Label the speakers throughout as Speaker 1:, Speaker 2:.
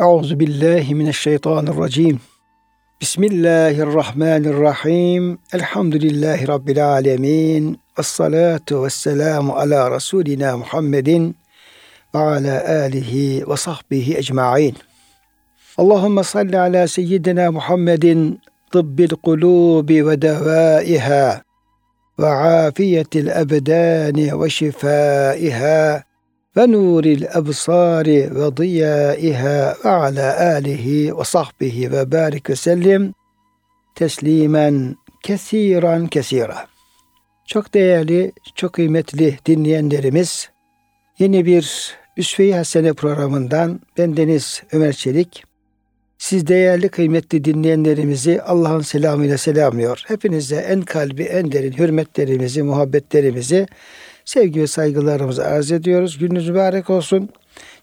Speaker 1: أعوذ بالله من الشيطان الرجيم. بسم الله الرحمن الرحيم. الحمد لله رب العالمين. والصلاة والسلام على رسولنا محمد وعلى آله وصحبه أجمعين. اللهم صل على سيدنا محمد طب القلوب ودوائها وعافية الأبدان وشفائها ve nuril ebsari ve diyaiha ve ala alihi ve sahbihi ve barik ve sellim teslimen kesiran kesira. Çok değerli, çok kıymetli dinleyenlerimiz, yeni bir Üsve-i Hasene programından ben Deniz Ömer Çelik, siz değerli kıymetli dinleyenlerimizi Allah'ın selamıyla selamlıyor. Hepinize en kalbi, en derin hürmetlerimizi, muhabbetlerimizi, sevgi ve saygılarımızı arz ediyoruz. Gününüz mübarek olsun.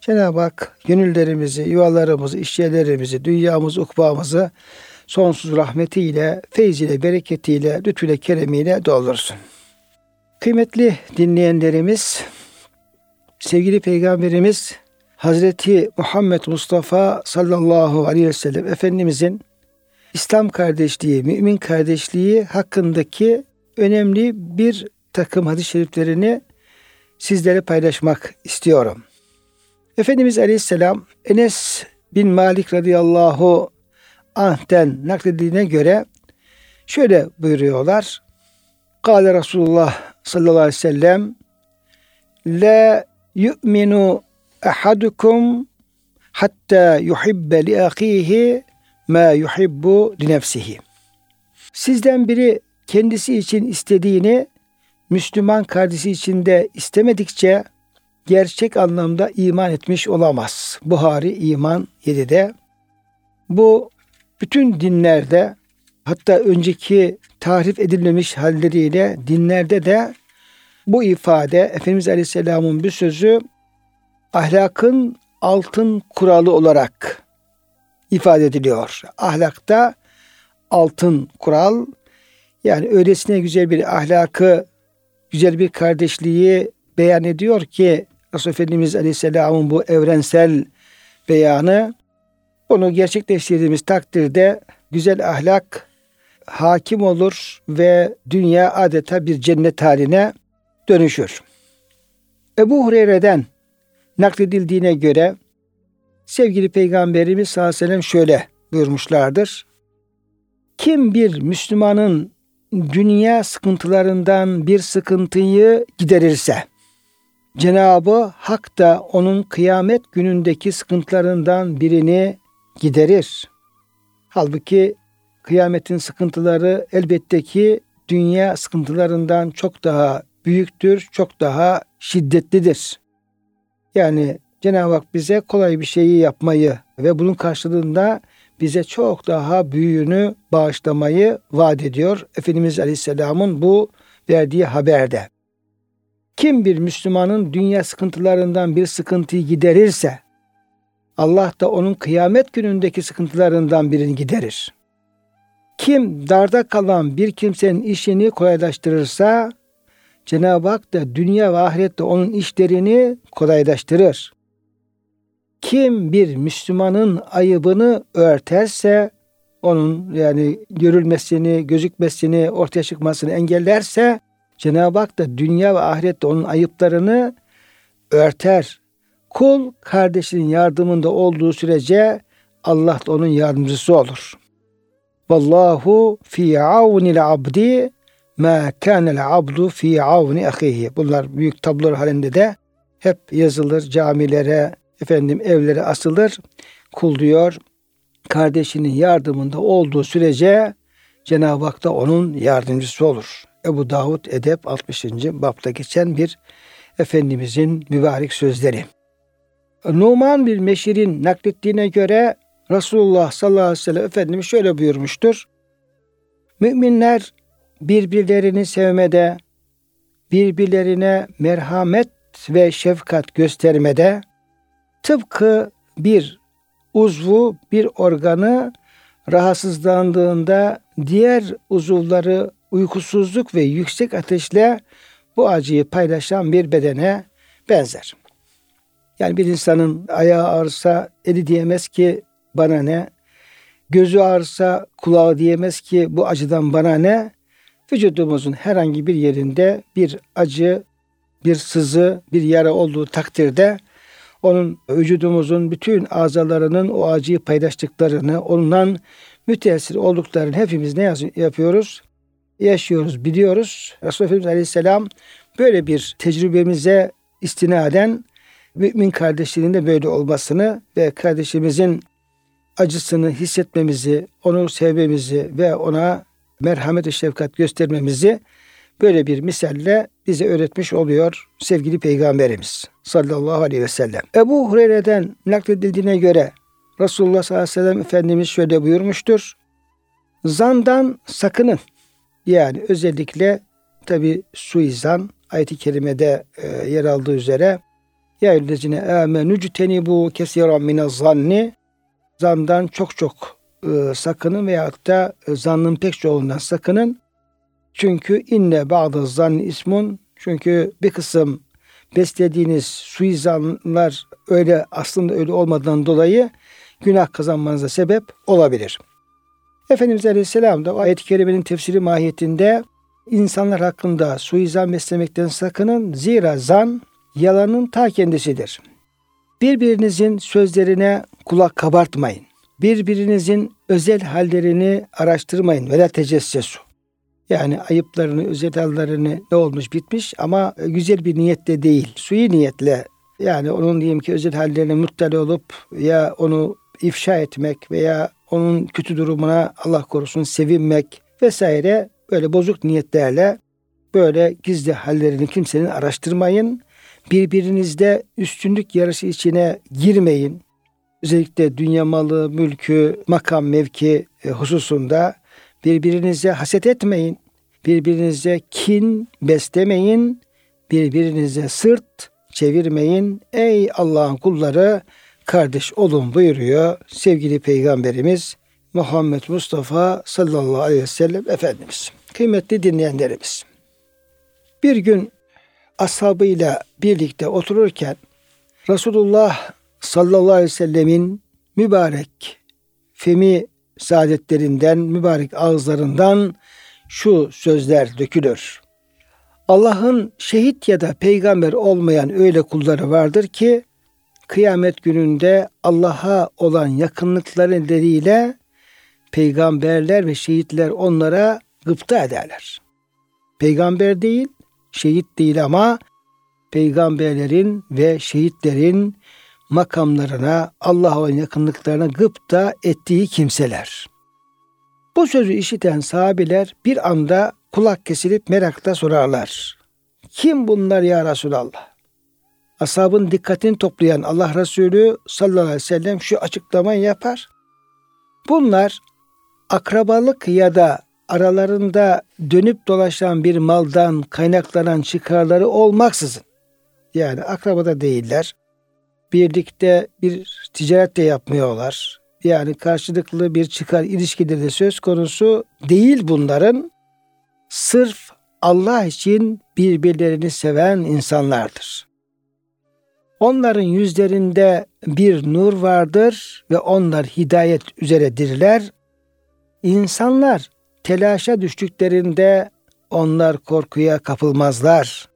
Speaker 1: Cenab-ı Hak gönüllerimizi, yuvalarımızı, işyerlerimizi, dünyamızı, ukbamızı sonsuz rahmetiyle, feyziyle, bereketiyle, lütfüyle, keremiyle doldursun. Kıymetli dinleyenlerimiz, sevgili Peygamberimiz Hazreti Muhammed Mustafa sallallahu aleyhi ve sellem Efendimizin İslam kardeşliği, mümin kardeşliği hakkındaki önemli bir takım hadis-i şeriflerini sizlere paylaşmak istiyorum. Efendimiz Aleyhisselam Enes bin Malik radıyallahu anh'ten nakledildiğine göre şöyle buyuruyorlar. Kale Resulullah sallallahu aleyhi ve sellem La yu'minu ahadukum hatta yuhibbe li ahihi ma yuhibbu li nefsihi. Sizden biri kendisi için istediğini Müslüman kardeşi için de istemedikçe gerçek anlamda iman etmiş olamaz. Buhari İman 7'de. Bu bütün dinlerde hatta önceki tahrif edilmemiş halleriyle dinlerde de bu ifade Efendimiz Aleyhisselam'ın bir sözü ahlakın altın kuralı olarak ifade ediliyor. Ahlakta altın kural yani öylesine güzel bir ahlakı, güzel bir kardeşliği beyan ediyor ki Resulullah Efendimiz Aleyhisselam'ın bu evrensel beyanı onu gerçekleştirdiğimiz takdirde güzel ahlak hakim olur ve dünya adeta bir cennet haline dönüşür. Ebu Hureyre'den nakledildiğine göre sevgili Peygamberimiz sallallahu aleyhi ve sellem şöyle buyurmuşlardır. Kim bir Müslümanın dünya sıkıntılarından bir sıkıntıyı giderirse Cenabı Hak da onun kıyamet günündeki sıkıntılarından birini giderir. Halbuki kıyametin sıkıntıları elbette ki dünya sıkıntılarından çok daha büyüktür, çok daha şiddetlidir. Yani Cenab-ı Hak bize kolay bir şeyi yapmayı ve bunun karşılığında bize çok daha büyüğünü bağışlamayı vaat ediyor. Efendimiz Aleyhisselam'ın bu verdiği haberde. Kim bir Müslümanın dünya sıkıntılarından bir sıkıntıyı giderirse Allah da onun kıyamet günündeki sıkıntılarından birini giderir. Kim darda kalan bir kimsenin işini kolaylaştırırsa Cenab-ı Hak da dünya ve ahirette onun işlerini kolaylaştırır. Kim bir Müslümanın ayıbını örterse, onun yani görülmesini, gözükmesini, ortaya çıkmasını engellerse Cenab-ı Hak da dünya ve ahirette onun ayıplarını örter. Kul kardeşinin yardımında olduğu sürece Allah da onun yardımcısı olur. Vallahu fi avnil abdi ma kanel abdu fi avni ahihi. Bunlar büyük tablolar halinde de hep yazılır camilere, efendim evlere asılır. Kul diyor kardeşinin yardımında olduğu sürece Cenab-ı Hak da onun yardımcısı olur. Ebu Davud Edep 60. bapta geçen bir Efendimizin mübarek sözleri. Numan bir Meşir'in naklettiğine göre Resulullah sallallahu aleyhi ve sellem Efendimiz şöyle buyurmuştur. Müminler birbirlerini sevmede, birbirlerine merhamet ve şefkat göstermede tıpkı bir uzvu, bir organı rahatsızlandığında diğer uzuvları uykusuzluk ve yüksek ateşle bu acıyı paylaşan bir bedene benzer. Yani bir insanın ayağı ağrısa eli diyemez ki bana ne? Gözü ağrısa kulağı diyemez ki bu acıdan bana ne? Vücudumuzun herhangi bir yerinde bir acı, bir sızı, bir yara olduğu takdirde onun vücudumuzun bütün azalarının o acıyı paylaştıklarını, ondan müteessir olduklarını hepimiz ne yapıyoruz? Yaşıyoruz, biliyoruz. Resulullah Efendimiz Aleyhisselam böyle bir tecrübemize istinaden mümin kardeşliğinin de böyle olmasını ve kardeşimizin acısını hissetmemizi, onu sevmemizi ve ona merhamet ve şefkat göstermemizi böyle bir misalle bize öğretmiş oluyor sevgili Peygamberimiz sallallahu aleyhi ve sellem. Ebu Hureyre'den nakledildiğine göre Resulullah sallallahu aleyhi ve sellem Efendimiz şöyle buyurmuştur. Zandan sakının. Yani özellikle tabi suizan ayet-i kerimede e, yer aldığı üzere ya eyyühellezine amenü cütenibu kesiran mine zanni zandan çok çok e, sakının veyahut da e, zannın pek çoğundan sakının. Çünkü inne bazı zanni ismun çünkü bir kısım beslediğiniz suizanlar öyle aslında öyle olmadan dolayı günah kazanmanıza sebep olabilir. Efendimiz Aleyhisselam da ayet-i kerimenin tefsiri mahiyetinde insanlar hakkında suizan beslemekten sakının. Zira zan yalanın ta kendisidir. Birbirinizin sözlerine kulak kabartmayın. Birbirinizin özel hallerini araştırmayın. Vela tecessesu. Yani ayıplarını, özel hallerini ne olmuş bitmiş ama güzel bir niyetle değil. Suyu niyetle yani onun diyelim ki özel hallerine muttali olup ya onu ifşa etmek veya onun kötü durumuna Allah korusun sevinmek vesaire böyle bozuk niyetlerle böyle gizli hallerini kimsenin araştırmayın. Birbirinizde üstünlük yarışı içine girmeyin. Özellikle dünya malı, mülkü, makam, mevki e, hususunda birbirinize haset etmeyin. Birbirinize kin beslemeyin. Birbirinize sırt çevirmeyin. Ey Allah'ın kulları kardeş olun buyuruyor sevgili peygamberimiz Muhammed Mustafa sallallahu aleyhi ve sellem Efendimiz. Kıymetli dinleyenlerimiz. Bir gün ashabıyla birlikte otururken Resulullah sallallahu aleyhi ve sellemin mübarek femi saadetlerinden, mübarek ağızlarından şu sözler dökülür. Allah'ın şehit ya da peygamber olmayan öyle kulları vardır ki kıyamet gününde Allah'a olan yakınlıkları nedeniyle peygamberler ve şehitler onlara gıpta ederler. Peygamber değil, şehit değil ama peygamberlerin ve şehitlerin makamlarına, Allah'a yakınlıklarına gıpta ettiği kimseler. Bu sözü işiten sahabiler bir anda kulak kesilip merakla sorarlar. Kim bunlar ya Resulallah? Ashabın dikkatini toplayan Allah Resulü sallallahu aleyhi ve sellem şu açıklamayı yapar. Bunlar akrabalık ya da aralarında dönüp dolaşan bir maldan kaynaklanan çıkarları olmaksızın yani akrabada değiller. Birlikte bir ticaret de yapmıyorlar. Yani karşılıklı bir çıkar ilişkileri de söz konusu değil bunların. Sırf Allah için birbirlerini seven insanlardır. Onların yüzlerinde bir nur vardır ve onlar hidayet üzeredirler. İnsanlar telaşa düştüklerinde onlar korkuya kapılmazlar.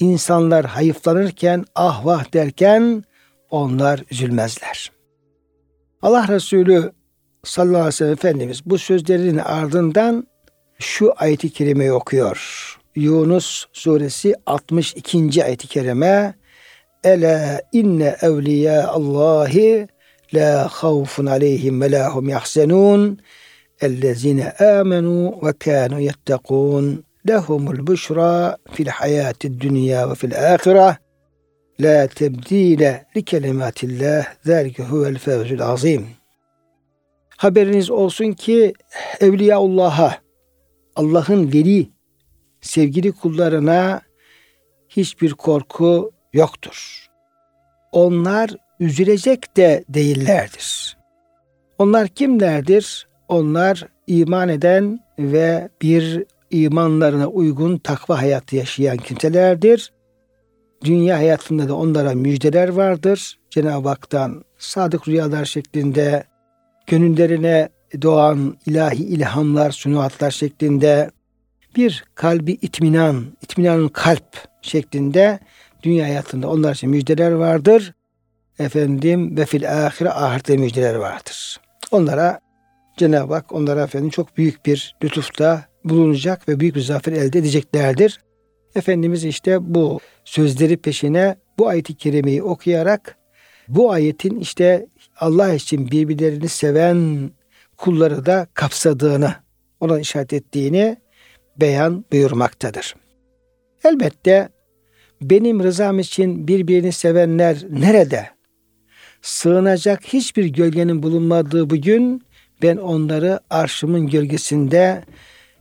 Speaker 1: İnsanlar hayıflanırken ah vah derken onlar üzülmezler. Allah Resulü sallallahu aleyhi ve sellem Efendimiz bu sözlerin ardından şu ayeti kerimeyi okuyor. Yunus suresi 62. ayeti kerime Ela inne evliya Allahi la havfun aleyhim ve la hum yahzenun ellezine amenu ve kanu yettekun büşra fil hayati dünya ve fil ahire la tebdile li kelimatillah zelike huvel fevzul azim. Haberiniz olsun ki Evliyaullah'a Allah'ın veli sevgili kullarına hiçbir korku yoktur. Onlar üzülecek de değillerdir. Onlar kimlerdir? Onlar iman eden ve bir imanlarına uygun takva hayatı yaşayan kimselerdir. dünya hayatında da onlara müjdeler vardır. Cenab-ı Hak'tan sadık rüyalar şeklinde gönüllerine doğan ilahi ilhamlar, sunuatlar şeklinde bir kalbi itminan, itminanın kalp şeklinde dünya hayatında onlar için müjdeler vardır. Efendim ve fil ahire ahirette müjdeler vardır. Onlara Cenab-ı Hak onlara efendim çok büyük bir lütufta bulunacak ve büyük bir zafer elde edeceklerdir. Efendimiz işte bu sözleri peşine bu ayeti kerimeyi okuyarak bu ayetin işte Allah için birbirlerini seven kulları da kapsadığını, ona işaret ettiğini beyan buyurmaktadır. Elbette benim rızam için birbirini sevenler nerede? Sığınacak hiçbir gölgenin bulunmadığı bugün ben onları arşımın gölgesinde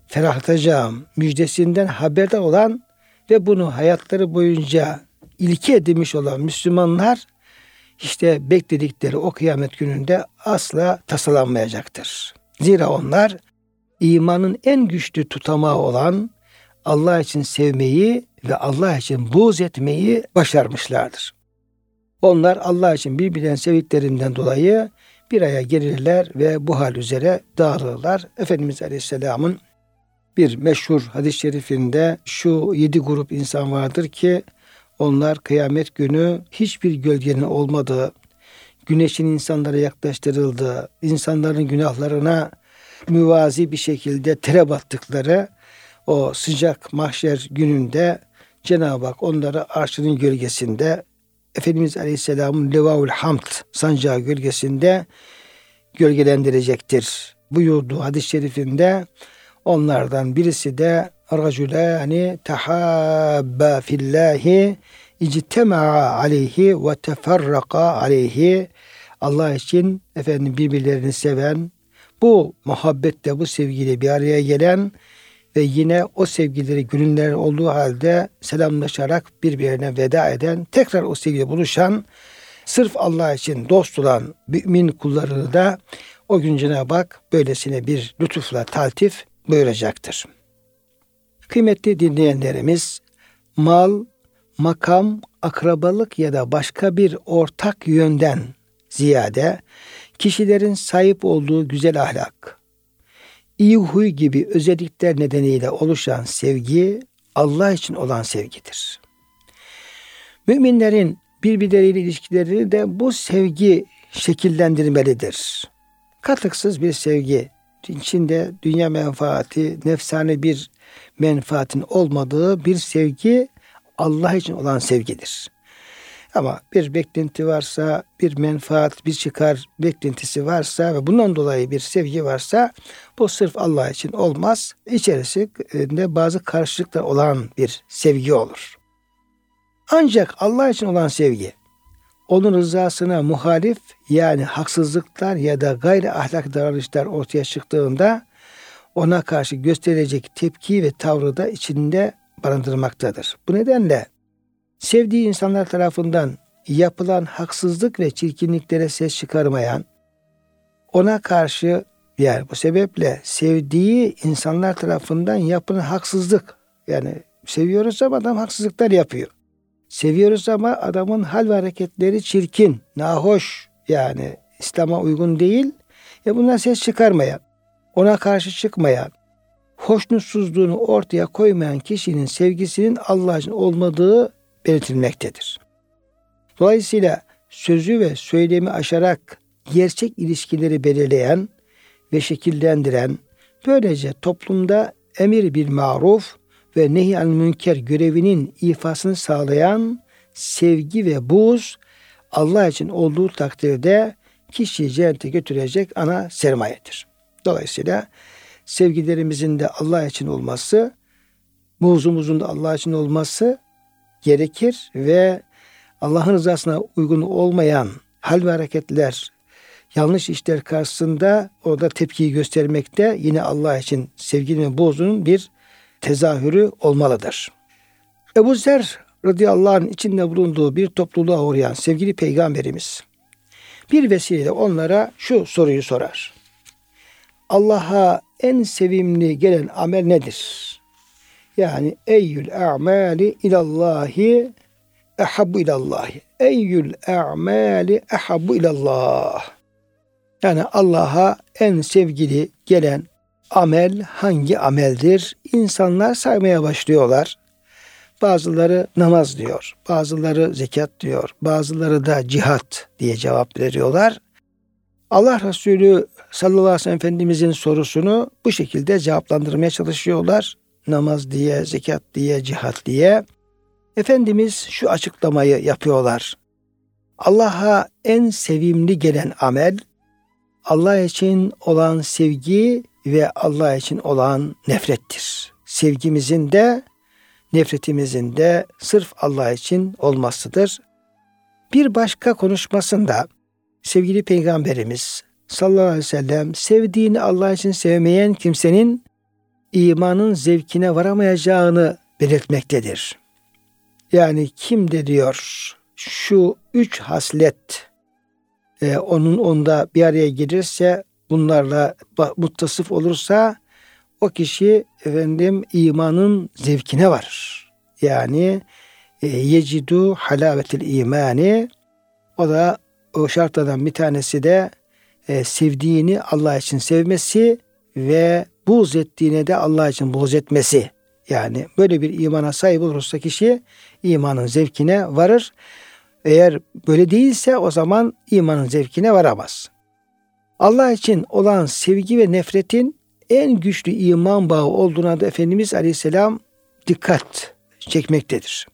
Speaker 1: ferahlatacağım. Müjdesinden haberdar olan ve bunu hayatları boyunca ilke edilmiş olan Müslümanlar işte bekledikleri o kıyamet gününde asla tasalanmayacaktır. Zira onlar imanın en güçlü tutamağı olan Allah için sevmeyi ve Allah için buğz etmeyi başarmışlardır. Onlar Allah için birbirlerini sevdiklerinden dolayı bir aya gelirler ve bu hal üzere dağılırlar. Efendimiz Aleyhisselam'ın bir meşhur hadis-i şerifinde şu yedi grup insan vardır ki onlar kıyamet günü hiçbir gölgenin olmadığı, güneşin insanlara yaklaştırıldığı, insanların günahlarına müvazi bir şekilde tere battıkları o sıcak mahşer gününde Cenab-ı Hak onları arşının gölgesinde Efendimiz Aleyhisselam'ın Levaul Hamd sancağı gölgesinde gölgelendirecektir. Buyurduğu hadis-i şerifinde onlardan birisi de racülani tahabba fillahi ictema'a aleyhi ve teferraka aleyhi. Allah için efendim birbirlerini seven bu muhabbette bu sevgiyle bir araya gelen ve yine o sevgileri gönüller olduğu halde selamlaşarak birbirine veda eden, tekrar o sevgiyle buluşan, sırf Allah için dost olan mümin kullarını da o gün Cenab-ı Hak böylesine bir lütufla taltif buyuracaktır. Kıymetli dinleyenlerimiz, mal, makam, akrabalık ya da başka bir ortak yönden ziyade kişilerin sahip olduğu güzel ahlak, iyi huy gibi özellikler nedeniyle oluşan sevgi Allah için olan sevgidir. Müminlerin birbirleriyle ilişkilerini de bu sevgi şekillendirmelidir. Katıksız bir sevgi, içinde dünya menfaati, nefsane bir menfaatin olmadığı bir sevgi Allah için olan sevgidir. Ama bir beklenti varsa, bir menfaat, bir çıkar beklentisi varsa ve bundan dolayı bir sevgi varsa bu sırf Allah için olmaz. İçerisinde bazı karşılıklar olan bir sevgi olur. Ancak Allah için olan sevgi, onun rızasına muhalif yani haksızlıklar ya da gayri ahlak davranışlar ortaya çıktığında ona karşı gösterecek tepki ve tavrı da içinde barındırmaktadır. Bu nedenle sevdiği insanlar tarafından yapılan haksızlık ve çirkinliklere ses çıkarmayan, ona karşı yani bu sebeple sevdiği insanlar tarafından yapılan haksızlık yani seviyoruz ama adam haksızlıklar yapıyor. Seviyoruz ama adamın hal ve hareketleri çirkin, nahoş yani İslam'a uygun değil. E bundan ses çıkarmayan, ona karşı çıkmayan, hoşnutsuzluğunu ortaya koymayan kişinin sevgisinin Allah için olmadığı belirtilmektedir. Dolayısıyla sözü ve söylemi aşarak gerçek ilişkileri belirleyen ve şekillendiren, böylece toplumda emir bir maruf ve nehy münker görevinin ifasını sağlayan sevgi ve buz Allah için olduğu takdirde kişiyi cennete götürecek ana sermayedir. Dolayısıyla sevgilerimizin de Allah için olması, buğzumuzun da Allah için olması gerekir ve Allah'ın rızasına uygun olmayan hal ve hareketler, yanlış işler karşısında orada tepkiyi göstermekte yine Allah için sevginin bozunun bir tezahürü olmalıdır. Ebu Zer radıyallahu anh içinde bulunduğu bir topluluğa uğrayan sevgili peygamberimiz bir vesileyle onlara şu soruyu sorar. Allah'a en sevimli gelen amel nedir? Yani eyyül a'mali ilallahi ehabbu ilallah. Eyyül a'mali ehabbu ilallah. Yani Allah'a en sevgili gelen amel hangi ameldir? İnsanlar saymaya başlıyorlar. Bazıları namaz diyor, bazıları zekat diyor, bazıları da cihat diye cevap veriyorlar. Allah Resulü sallallahu aleyhi ve sellem Efendimizin sorusunu bu şekilde cevaplandırmaya çalışıyorlar. Namaz diye, zekat diye, cihat diye. Efendimiz şu açıklamayı yapıyorlar. Allah'a en sevimli gelen amel, Allah için olan sevgi ve Allah için olan nefrettir. Sevgimizin de nefretimizin de sırf Allah için olmasıdır. Bir başka konuşmasında sevgili peygamberimiz sallallahu aleyhi ve sellem sevdiğini Allah için sevmeyen kimsenin imanın zevkine varamayacağını belirtmektedir. Yani kim de diyor şu üç haslet e, onun onda bir araya gelirse bunlarla muttasıf olursa o kişi efendim imanın zevkine varır. Yani e, yecidu halavetil imani o da o şartlardan bir tanesi de e, sevdiğini Allah için sevmesi ve buğz ettiğine de Allah için buğz etmesi. Yani böyle bir imana sahip olursa kişi imanın zevkine varır. Eğer böyle değilse o zaman imanın zevkine varamaz. Allah için olan sevgi ve nefretin en güçlü iman bağı olduğuna da Efendimiz Aleyhisselam dikkat çekmektedir.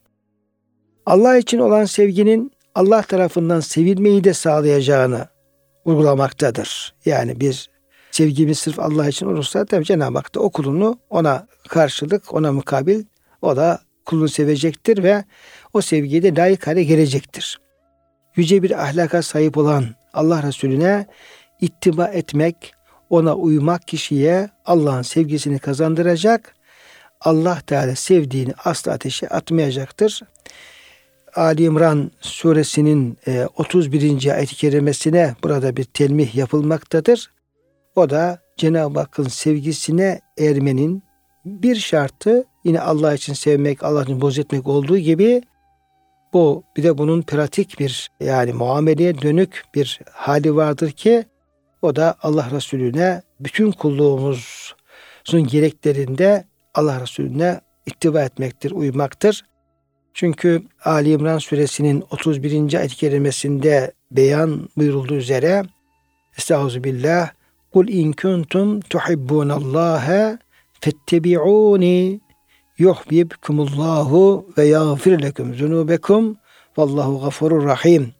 Speaker 1: Allah için olan sevginin Allah tarafından sevilmeyi de sağlayacağını uygulamaktadır. Yani biz sevgimiz sırf Allah için olursa tabi Cenab-ı Hak da o kulunu ona karşılık, ona mukabil o da kulunu sevecektir ve o sevgiye de layık hale gelecektir. Yüce bir ahlaka sahip olan Allah Resulüne ittiba etmek, ona uymak kişiye Allah'ın sevgisini kazandıracak. Allah Teala sevdiğini asla ateşe atmayacaktır. Ali İmran suresinin 31. E, ayet-i kerimesine burada bir telmih yapılmaktadır. O da Cenab-ı Hakk'ın sevgisine ermenin bir şartı yine Allah için sevmek, Allah için boz etmek olduğu gibi bu bir de bunun pratik bir yani muameleye dönük bir hali vardır ki o da Allah Resulüne bütün kulluğumuzun gereklerinde Allah Resulüne ittiba etmektir, uymaktır. Çünkü Ali İmran suresinin 31. ayet-i kerimesinde beyan buyurulduğu üzere Estağfirullah Kul in kuntum tuhibbunallaha fettebi'uni yuhbibkumullahu ve yağfir lekum zunubekum vallahu gafurur rahim.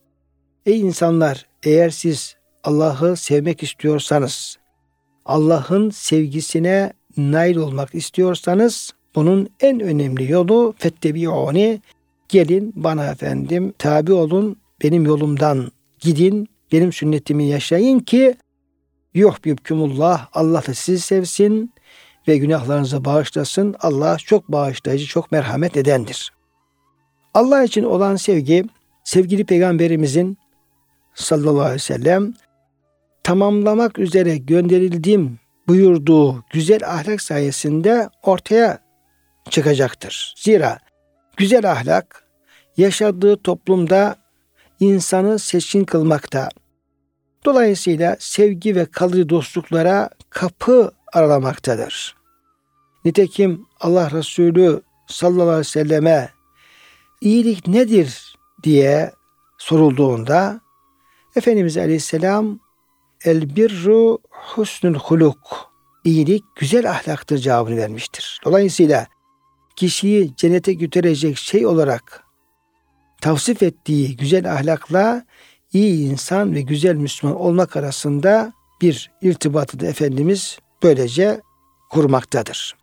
Speaker 1: Ey insanlar eğer siz Allah'ı sevmek istiyorsanız, Allah'ın sevgisine nail olmak istiyorsanız bunun en önemli yolu fettebi'uni gelin bana efendim tabi olun benim yolumdan gidin benim sünnetimi yaşayın ki yuhbibkumullah Allah da sizi sevsin ve günahlarınızı bağışlasın. Allah çok bağışlayıcı, çok merhamet edendir. Allah için olan sevgi sevgili peygamberimizin sallallahu aleyhi ve sellem tamamlamak üzere gönderildim buyurduğu güzel ahlak sayesinde ortaya çıkacaktır. Zira güzel ahlak yaşadığı toplumda insanı seçkin kılmakta. Dolayısıyla sevgi ve kalıcı dostluklara kapı aralamaktadır. Nitekim Allah Resulü sallallahu aleyhi ve selleme iyilik nedir diye sorulduğunda Efendimiz Aleyhisselam el birru husnul huluk iyilik güzel ahlaktır cevabını vermiştir. Dolayısıyla kişiyi cennete götürecek şey olarak tavsif ettiği güzel ahlakla iyi insan ve güzel Müslüman olmak arasında bir irtibatı da Efendimiz böylece kurmaktadır.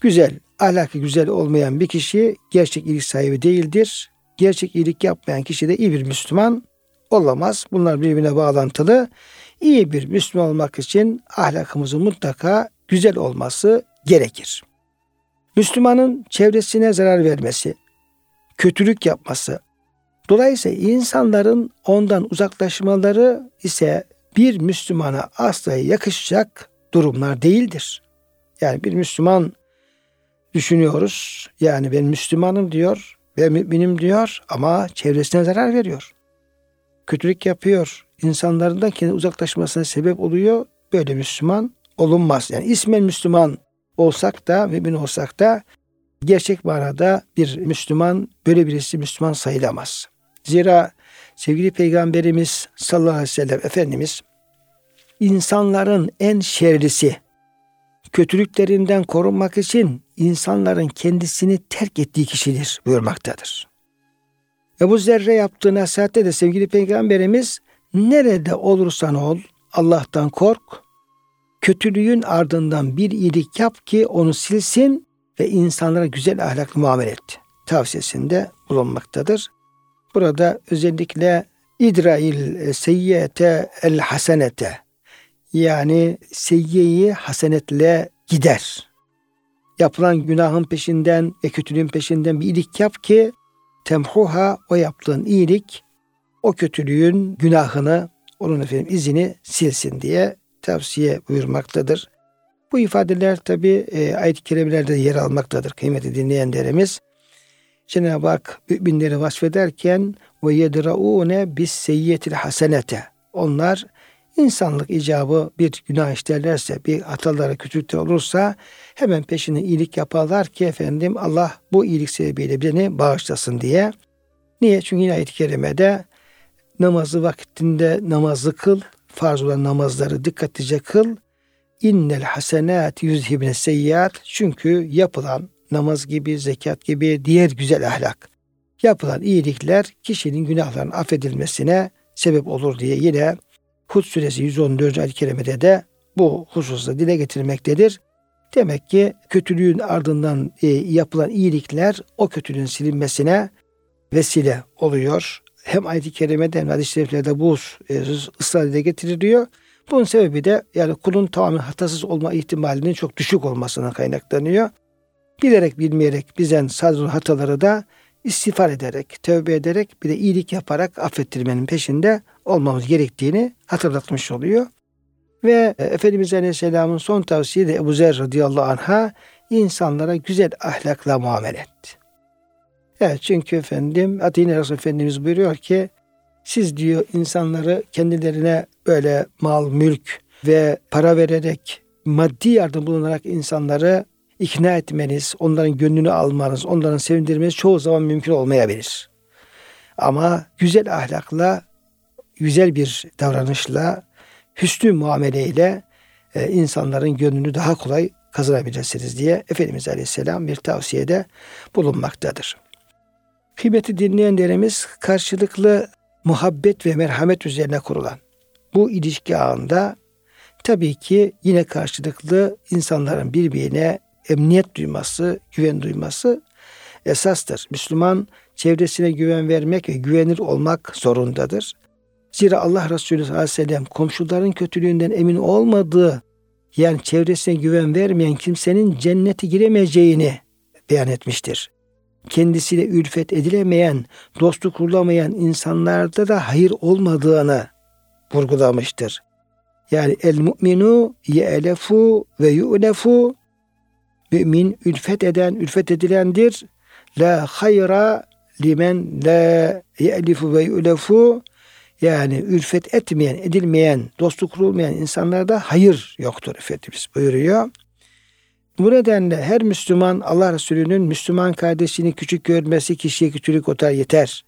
Speaker 1: Güzel, ahlakı güzel olmayan bir kişi gerçek iyilik sahibi değildir. Gerçek iyilik yapmayan kişi de iyi bir Müslüman olamaz. Bunlar birbirine bağlantılı. İyi bir Müslüman olmak için ahlakımızın mutlaka güzel olması gerekir. Müslümanın çevresine zarar vermesi, kötülük yapması, dolayısıyla insanların ondan uzaklaşmaları ise bir Müslümana asla yakışacak durumlar değildir. Yani bir Müslüman düşünüyoruz. Yani ben Müslümanım diyor Ben müminim diyor ama çevresine zarar veriyor. Kötülük yapıyor. İnsanların kendi uzaklaşmasına sebep oluyor. Böyle Müslüman olunmaz. Yani ismen Müslüman olsak da, mümin olsak da gerçek manada bir Müslüman, böyle birisi Müslüman sayılamaz. Zira sevgili Peygamberimiz sallallahu aleyhi ve sellem Efendimiz insanların en şerlisi, kötülüklerinden korunmak için insanların kendisini terk ettiği kişidir buyurmaktadır. Ebu Zerre yaptığı nasihatte de sevgili Peygamberimiz nerede olursan ol Allah'tan kork, kötülüğün ardından bir iyilik yap ki onu silsin ve insanlara güzel ahlaklı muamele et. Tavsiyesinde bulunmaktadır. Burada özellikle idrail seyyete el hasenete yani seyyiyi hasenetle gider. Yapılan günahın peşinden ve kötülüğün peşinden bir iyilik yap ki temhuha o yaptığın iyilik o kötülüğün günahını onun efendim izini silsin diye tavsiye buyurmaktadır. Bu ifadeler tabi e, ayet-i kerimelerde yer almaktadır kıymetli dinleyenlerimiz. Cenab-ı Hak müminleri vasfederken ve yedraune bis seyyiyetil hasenete. Onlar insanlık icabı bir günah işlerlerse, bir hatalara, kötülükler olursa hemen peşine iyilik yaparlar ki efendim Allah bu iyilik sebebiyle beni bağışlasın diye. Niye? Çünkü yine ayet-i kerimede namazı vaktinde namazı kıl, farz olan namazları dikkatlice kıl. İnnel hasenat yüzhibne seyyiat. Çünkü yapılan namaz gibi, zekat gibi diğer güzel ahlak, yapılan iyilikler kişinin günahlarının affedilmesine sebep olur diye yine Hud suresi 114. ayet-i kerimede de bu hususta dile getirmektedir. Demek ki kötülüğün ardından e, yapılan iyilikler o kötülüğün silinmesine vesile oluyor. Hem ayet-i kerimede hem hadis-i şeriflerde bu e, ısrar dile getiriliyor. Bunun sebebi de yani kulun tamamen hatasız olma ihtimalinin çok düşük olmasına kaynaklanıyor. Bilerek bilmeyerek bizden sadece hataları da istiğfar ederek, tövbe ederek bir de iyilik yaparak affettirmenin peşinde olmamız gerektiğini hatırlatmış oluyor. Ve e, Efendimiz Aleyhisselam'ın son tavsiye de Ebu Zer radıyallahu anh'a insanlara güzel ahlakla muamele et. Evet çünkü efendim Atine Resul Efendimiz buyuruyor ki siz diyor insanları kendilerine böyle mal, mülk ve para vererek maddi yardım bulunarak insanları ikna etmeniz, onların gönlünü almanız, onların sevindirmeniz çoğu zaman mümkün olmayabilir. Ama güzel ahlakla, güzel bir davranışla, hüsnü muameleyle e, insanların gönlünü daha kolay kazanabilirsiniz diye Efendimiz Aleyhisselam bir tavsiyede bulunmaktadır. Kıymeti dinleyenlerimiz karşılıklı muhabbet ve merhamet üzerine kurulan bu ilişki ağında tabii ki yine karşılıklı insanların birbirine emniyet duyması, güven duyması esastır. Müslüman çevresine güven vermek ve güvenir olmak zorundadır. Zira Allah Resulü sallallahu aleyhi ve sellem komşuların kötülüğünden emin olmadığı yani çevresine güven vermeyen kimsenin cennete giremeyeceğini beyan etmiştir. Kendisiyle ülfet edilemeyen, dostluk kurulamayan insanlarda da hayır olmadığını vurgulamıştır. Yani el mu'minu ye'lefu ve yu'lefu mümin ülfet eden, ülfet edilendir. La hayra limen la ye'lifu ve yu'lefu yani ülfet etmeyen, edilmeyen, dostluk kurulmayan insanlarda hayır yoktur Efendimiz buyuruyor. Bu nedenle her Müslüman Allah Resulü'nün Müslüman kardeşini küçük görmesi kişiye kötülük otar yeter.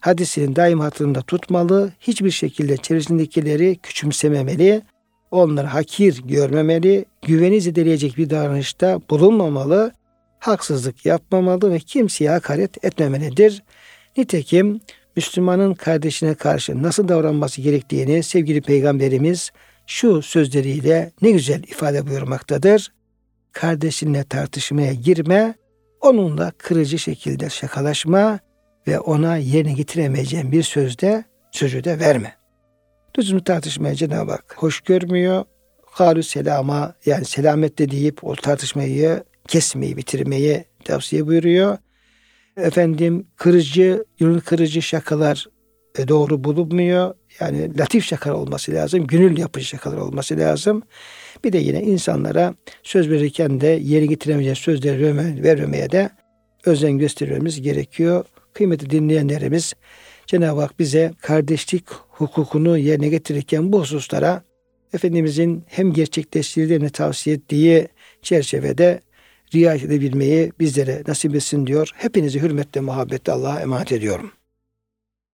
Speaker 1: Hadisini daim hatırında tutmalı, hiçbir şekilde çevresindekileri küçümsememeli, onları hakir görmemeli, güveni zedeleyecek bir davranışta bulunmamalı, haksızlık yapmamalı ve kimseye hakaret etmemelidir. Nitekim Müslümanın kardeşine karşı nasıl davranması gerektiğini sevgili peygamberimiz şu sözleriyle ne güzel ifade buyurmaktadır. Kardeşinle tartışmaya girme, onunla kırıcı şekilde şakalaşma ve ona yerine getiremeyeceğin bir sözde sözü de verme. Lüzumlu tartışmaya Cenab-ı Hak hoş görmüyor. Halü selama yani selamette deyip o tartışmayı kesmeyi, bitirmeyi tavsiye buyuruyor. Efendim kırıcı, yönün kırıcı şakalar e, doğru bulunmuyor. Yani latif şakalar olması lazım. Gönül yapıcı şakalar olması lazım. Bir de yine insanlara söz verirken de yeri getiremeyeceği sözleri vermemeye de özen göstermemiz gerekiyor. Kıymetli dinleyenlerimiz Cenab-ı Hak bize kardeşlik hukukunu yerine getirirken bu hususlara Efendimizin hem gerçekleştirdiğini tavsiye ettiği çerçevede riayet edebilmeyi bizlere nasip etsin diyor. Hepinizi hürmetle muhabbetle Allah'a emanet ediyorum.